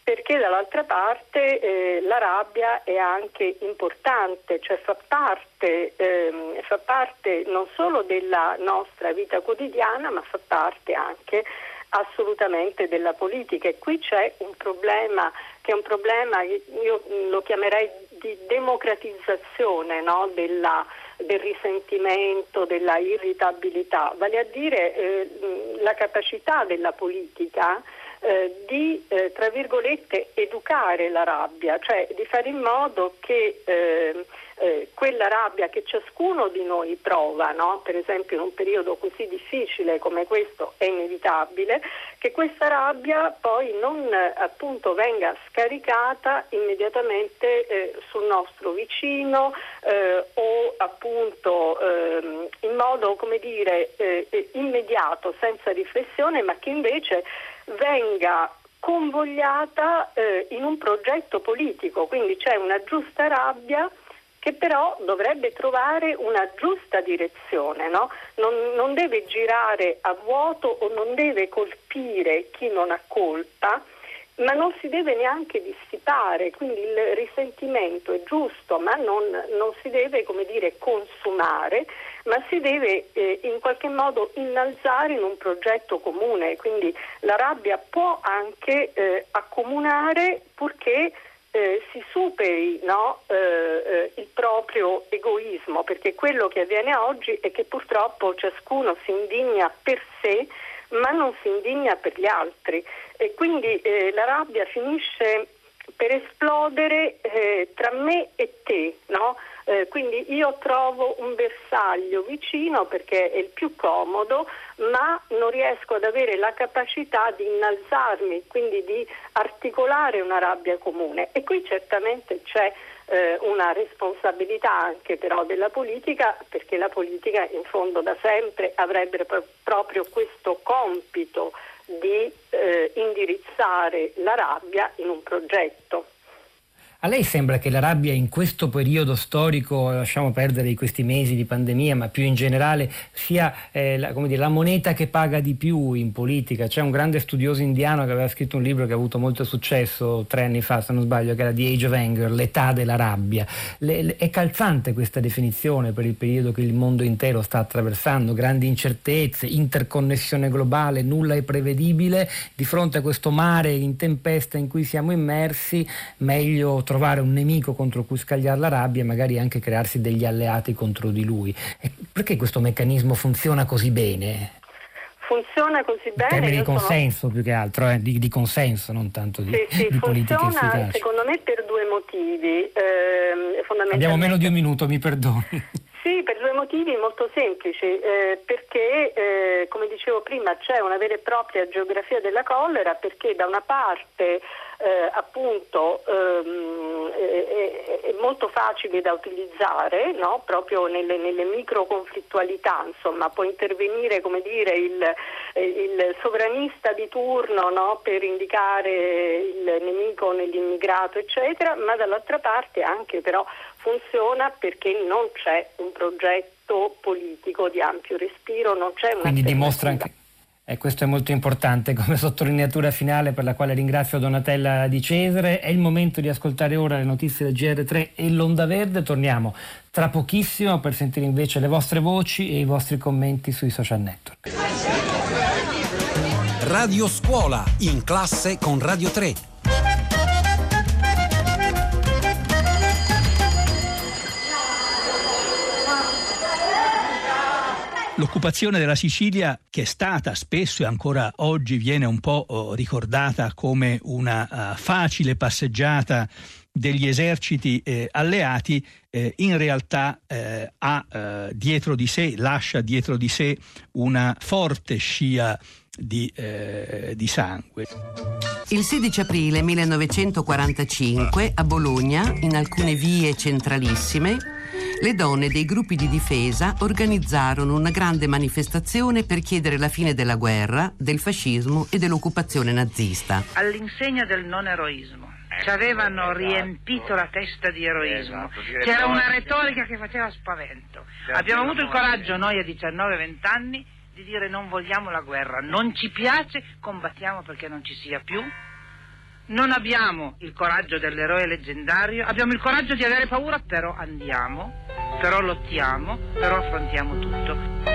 perché dall'altra parte eh, la rabbia è anche importante, cioè fa parte, ehm, fa parte, non solo della nostra vita quotidiana, ma fa parte anche assolutamente della politica e qui c'è un problema che è un problema, io lo chiamerei di democratizzazione no? della, del risentimento, della irritabilità, vale a dire eh, la capacità della politica eh, di, eh, tra virgolette, educare la rabbia, cioè di fare in modo che eh, eh, quella rabbia che ciascuno di noi prova, no? per esempio in un periodo così difficile come questo è inevitabile, che questa rabbia poi non appunto venga scaricata immediatamente eh, sul nostro vicino eh, o appunto ehm, in modo come dire immediato, senza riflessione, ma che invece venga convogliata eh, in un progetto politico, quindi c'è una giusta rabbia che però dovrebbe trovare una giusta direzione, no? non, non deve girare a vuoto o non deve colpire chi non ha colpa, ma non si deve neanche dissipare, quindi il risentimento è giusto, ma non, non si deve dire, consumare, ma si deve eh, in qualche modo innalzare in un progetto comune, quindi la rabbia può anche eh, accomunare purché eh, si superi no, eh, eh, il proprio egoismo, perché quello che avviene oggi è che purtroppo ciascuno si indigna per sé, ma non si indigna per gli altri e quindi eh, la rabbia finisce per esplodere tra me e te, no? Eh, quindi io trovo un bersaglio vicino perché è il più comodo, ma non riesco ad avere la capacità di innalzarmi, quindi di articolare una rabbia comune. E qui certamente c'è eh, una responsabilità anche però della politica, perché la politica in fondo da sempre avrebbe proprio questo compito di eh, indirizzare la rabbia in un progetto. A lei sembra che la rabbia in questo periodo storico, lasciamo perdere questi mesi di pandemia, ma più in generale, sia eh, la, dire, la, moneta che paga di più in politica? C'è un grande studioso indiano che aveva scritto un libro che ha avuto molto successo tre anni fa, se non sbaglio, che era The Age of Anger, l'età della rabbia. Le, le, è calzante questa definizione per il periodo che il mondo intero sta attraversando, grandi incertezze, interconnessione globale, nulla è prevedibile. Di fronte a questo mare in tempesta in cui siamo immersi, meglio trovare un nemico contro cui scagliare la rabbia e magari anche crearsi degli alleati contro di lui. E perché questo meccanismo funziona così bene? Funziona così bene. In termini di consenso sono... più che altro, eh, di, di, consenso, non tanto di, sì, sì, di politica efficace. Secondo me per due motivi. Eh, Abbiamo meno di un minuto, mi perdoni. Motivi molto semplici, eh, perché eh, come dicevo prima c'è una vera e propria geografia della collera, perché da una parte eh, appunto ehm, è, molto facile da utilizzare no? proprio nelle, nelle micro conflittualità, insomma può intervenire come dire il, il sovranista di turno no? per indicare il nemico nell'immigrato eccetera, ma dall'altra parte anche però funziona perché non c'è un progetto politico di ampio respiro, non c'è una Quindi dimostra anche e questo è molto importante come sottolineatura finale per la quale ringrazio Donatella Di Cesare. È il momento di ascoltare ora le notizie del GR3 e l'Onda Verde. Torniamo tra pochissimo per sentire invece le vostre voci e i vostri commenti sui social network. Radio Scuola in classe con Radio 3. L'occupazione della Sicilia, che è stata spesso e ancora oggi viene un po' oh, ricordata come una uh, facile passeggiata degli eserciti eh, alleati, eh, in realtà eh, ha eh, dietro di sé, lascia dietro di sé una forte scia di, eh, di, sangue. Il 16 aprile 1945 a Bologna, in alcune vie centralissime, le donne dei gruppi di difesa organizzarono una grande manifestazione per chiedere la fine della guerra, del fascismo e dell'occupazione nazista. All'insegna del non eroismo. Ci avevano riempito la testa di eroismo. C'era una retorica che faceva spavento. Abbiamo avuto il coraggio, noi a 19-20 anni, di dire non vogliamo la guerra, non ci piace, combattiamo perché non ci sia più non abbiamo il coraggio dell'eroe leggendario, abbiamo il coraggio di avere paura, però andiamo, però lottiamo, però affrontiamo tutto.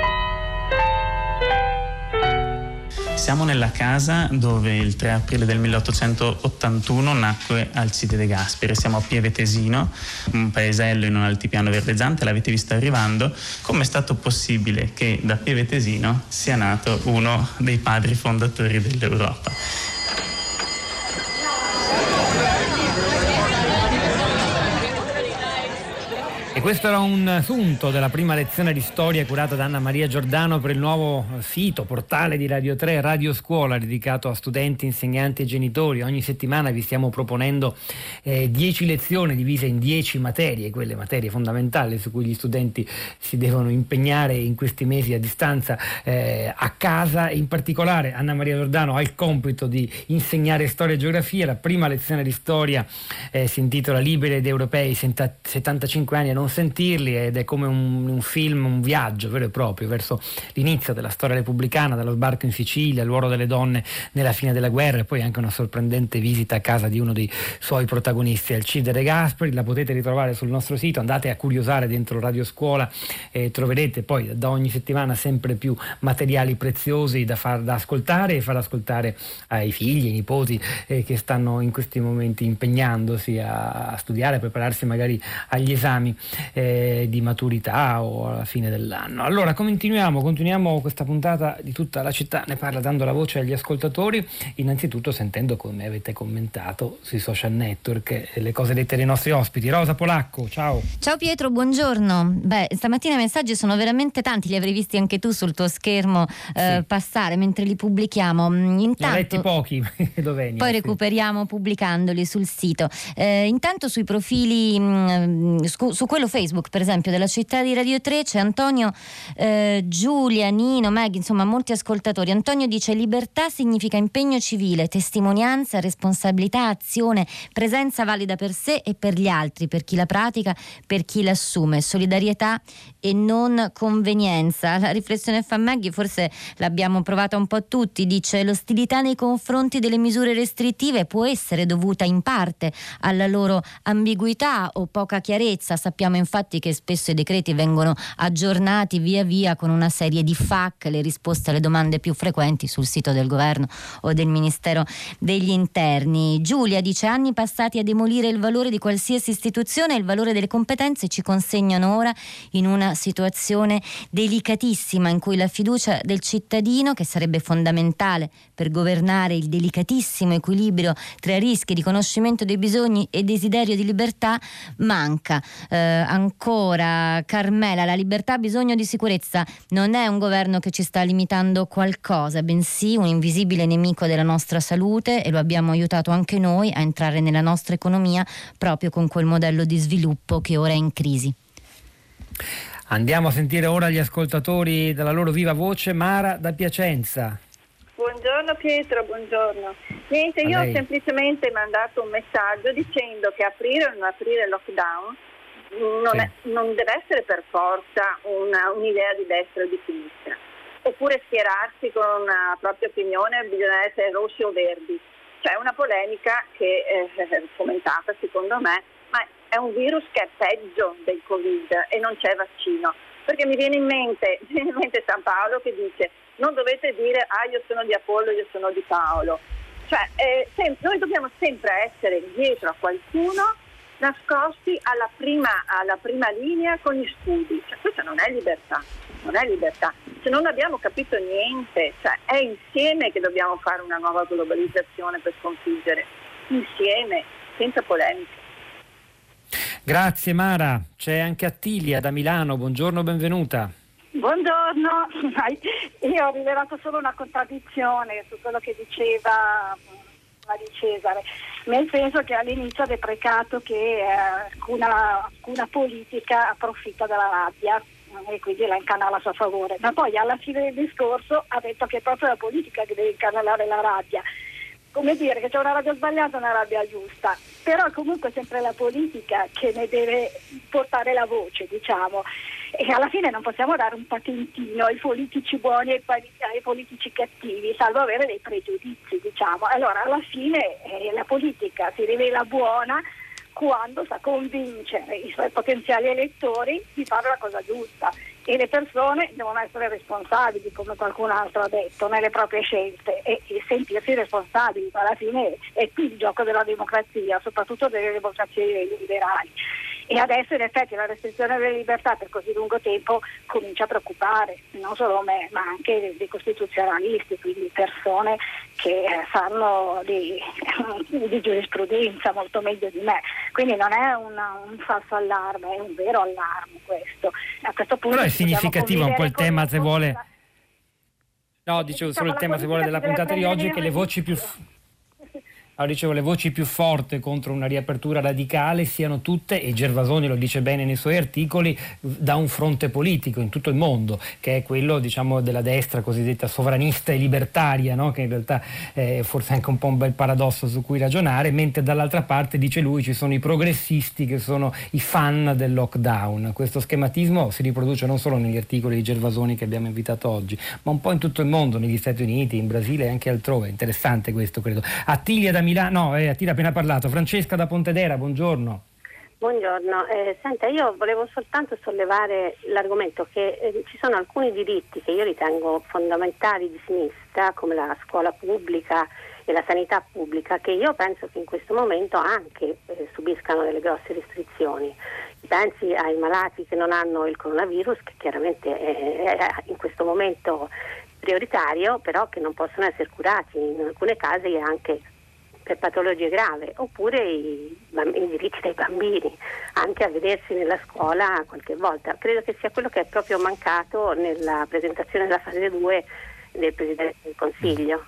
Siamo nella casa dove il 3 aprile del 1881 nacque Alcide De Gasperi. Siamo a Pieve Tesino, un paesello in un altipiano verdeggiante, l'avete visto arrivando. Come è stato possibile che da Pieve Tesino sia nato uno dei padri fondatori dell'Europa? Questo era un assunto della prima lezione di storia curata da Anna Maria Giordano per il nuovo sito, portale di Radio 3, Radio Scuola, dedicato a studenti, insegnanti e genitori. Ogni settimana vi stiamo proponendo 10 eh, lezioni divise in 10 materie, quelle materie fondamentali su cui gli studenti si devono impegnare in questi mesi a distanza eh, a casa. In particolare Anna Maria Giordano ha il compito di insegnare storia e geografia. La prima lezione di storia eh, si intitola Liberi ed europei 75 anni a non sentirli ed è come un, un, film, un viaggio vero e proprio verso l'inizio della storia repubblicana, dallo sbarco in Sicilia, il ruolo delle donne nella fine della guerra e poi anche una sorprendente visita a casa di uno dei suoi protagonisti, Alcide De Gasperi, la potete ritrovare sul nostro sito, andate a curiosare dentro Radio Scuola e troverete poi da ogni settimana sempre più materiali preziosi da far da ascoltare e far ascoltare ai figli, ai nipoti eh, che stanno in questi momenti impegnandosi a, a studiare, a prepararsi magari agli esami eh, di maturità o alla fine dell'anno. Allora continuiamo, continuiamo questa puntata di tutta la città, ne parla dando la voce agli ascoltatori, innanzitutto sentendo come avete commentato sui social network le cose dette dai nostri ospiti. Rosa Polacco, ciao. Ciao Pietro, buongiorno. Beh, stamattina i messaggi sono veramente tanti, li avrei visti anche tu sul tuo schermo eh, sì. passare mentre li pubblichiamo. Mm, intanto, ne letti pochi, Dov'è, poi recuperiamo pubblicandoli sul sito. Eh, intanto sui profili, mh, mm, su, su quello Facebook per esempio della città di Radio 3 c'è Antonio, eh, Giulia, Nino, Meg, insomma molti ascoltatori. Antonio dice libertà significa impegno civile, testimonianza, responsabilità, azione, presenza valida per sé e per gli altri, per chi la pratica, per chi l'assume, solidarietà e non convenienza. La riflessione fa Maggie forse l'abbiamo provata un po' tutti, dice l'ostilità nei confronti delle misure restrittive può essere dovuta in parte alla loro ambiguità o poca chiarezza, sappiamo infatti che spesso i decreti vengono aggiornati via via con una serie di FAC, le risposte alle domande più frequenti sul sito del governo o del Ministero degli Interni. Giulia dice anni passati a demolire il valore di qualsiasi istituzione il valore delle competenze ci consegnano ora in una situazione delicatissima in cui la fiducia del cittadino, che sarebbe fondamentale per governare il delicatissimo equilibrio tra rischi, riconoscimento dei bisogni e desiderio di libertà, manca. Eh, ancora Carmela, la libertà ha bisogno di sicurezza, non è un governo che ci sta limitando qualcosa, bensì un invisibile nemico della nostra salute e lo abbiamo aiutato anche noi a entrare nella nostra economia proprio con quel modello di sviluppo che ora è in crisi. Andiamo a sentire ora gli ascoltatori dalla loro viva voce. Mara da Piacenza. Buongiorno Pietro, buongiorno. Niente, io ho semplicemente mandato un messaggio dicendo che aprire o non aprire il lockdown non, sì. è, non deve essere per forza una, un'idea di destra o di sinistra. Oppure schierarsi con una propria opinione, bisogna essere rossi o verdi. C'è una polemica che è eh, fomentata secondo me, ma è un virus che è peggio del Covid e non c'è vaccino. Perché mi viene in mente, viene in mente San Paolo che dice non dovete dire ah io sono di Apollo, io sono di Paolo. Cioè, eh, sempre, noi dobbiamo sempre essere dietro a qualcuno nascosti alla prima, alla prima linea con gli studi. Cioè, questa non è libertà, non è libertà. Se non abbiamo capito niente, cioè, è insieme che dobbiamo fare una nuova globalizzazione per sconfiggere, insieme, senza polemiche. Grazie Mara, c'è anche Attilia da Milano, buongiorno, benvenuta. Buongiorno, io ho rilevato solo una contraddizione su quello che diceva Maria Cesare, nel senso che all'inizio ha deprecato che eh, alcuna, alcuna politica approfitta della rabbia e quindi la incanala a suo favore, ma poi alla fine del discorso ha detto che è proprio la politica che deve incanalare la rabbia come dire che c'è una rabbia sbagliata e una rabbia giusta, però è comunque sempre la politica che ne deve portare la voce, diciamo. E alla fine non possiamo dare un patentino ai politici buoni e ai politici cattivi, salvo avere dei pregiudizi, diciamo. Allora alla fine eh, la politica si rivela buona quando sa convincere i suoi potenziali elettori di fare la cosa giusta e le persone devono essere responsabili, come qualcun altro ha detto, nelle proprie scelte e, e sentirsi responsabili. Alla fine è qui il gioco della democrazia, soprattutto delle democrazie liberali e adesso in effetti la restrizione delle libertà per così lungo tempo comincia a preoccupare non solo me ma anche dei costituzionalisti, quindi persone che eh, fanno di, di, giurisprudenza molto meglio di me. Quindi non è una, un falso allarme, è un vero allarme questo. A questo punto Però è significativo un po' il tema se vuole... No, dicevo diciamo, solo il tema se vuole della puntata di oggi che le voci più allora dicevo, le voci più forti contro una riapertura radicale siano tutte, e Gervasoni lo dice bene nei suoi articoli, da un fronte politico in tutto il mondo, che è quello diciamo, della destra cosiddetta sovranista e libertaria, no? che in realtà è forse anche un po' un bel paradosso su cui ragionare, mentre dall'altra parte, dice lui, ci sono i progressisti che sono i fan del lockdown. Questo schematismo si riproduce non solo negli articoli di Gervasoni che abbiamo invitato oggi, ma un po' in tutto il mondo, negli Stati Uniti, in Brasile e anche altrove. Interessante questo, credo. Attilia da Milano, no, eh, ti appena parlato. Francesca da Pontedera, buongiorno. Buongiorno, eh, senta, io volevo soltanto sollevare l'argomento che eh, ci sono alcuni diritti che io ritengo fondamentali di sinistra, come la scuola pubblica e la sanità pubblica, che io penso che in questo momento anche eh, subiscano delle grosse restrizioni. Pensi ai malati che non hanno il coronavirus, che chiaramente è in questo momento prioritario, però che non possono essere curati in alcune casi anche per patologie grave, oppure i, i, diritti dei bambini, anche a vedersi nella scuola qualche volta. Credo che sia quello che è proprio mancato nella presentazione della fase 2 del Presidente del Consiglio.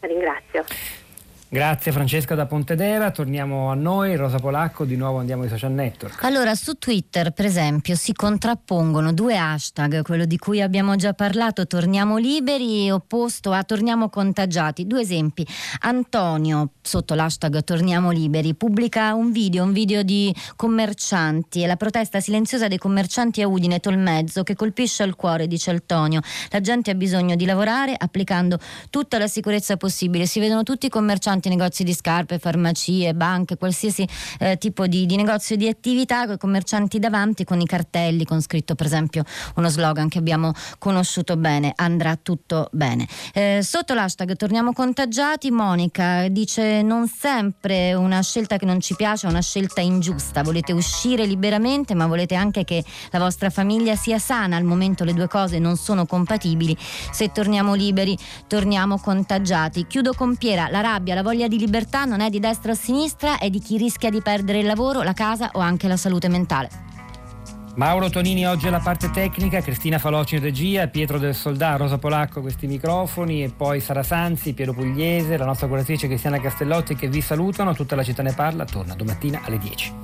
Ringrazio. Grazie Francesca da Pontedera, torniamo a noi, Rosa Polacco, di nuovo andiamo ai social network. Allora, su Twitter per esempio si contrappongono due hashtag, quello di cui abbiamo già parlato, torniamo liberi, opposto a torniamo contagiati. Due esempi, Antonio, sotto l'hashtag torniamo liberi, pubblica un video, un video di commercianti e la protesta silenziosa dei commercianti a Udine Tolmezzo che colpisce al cuore, dice Antonio. La gente ha bisogno di lavorare applicando tutta la sicurezza possibile, si vedono tutti i commercianti tanti negozi di scarpe, farmacie, banche, qualsiasi eh, tipo di, di, negozio di attività, con i commercianti davanti con i cartelli con scritto per esempio uno slogan che abbiamo conosciuto bene, andrà tutto bene. Eh, sotto l'hashtag torniamo contagiati, Monica dice non sempre una scelta che non ci piace è una scelta ingiusta, volete uscire liberamente ma volete anche che la vostra famiglia sia sana, al momento le due cose non sono compatibili, se torniamo liberi torniamo contagiati. Chiudo con Piera, la rabbia, la voglia di libertà non è di destra o sinistra, è di chi rischia di perdere il lavoro, la casa o anche la salute mentale. Mauro Tonini oggi alla parte tecnica, Cristina Faloci in regia, Pietro del Soldà, Rosa Polacco questi microfoni e poi Sara Sanzi, Piero Pugliese, la nostra curatrice Cristiana Castellotti che vi salutano, tutta la città ne parla, torna domattina alle 10.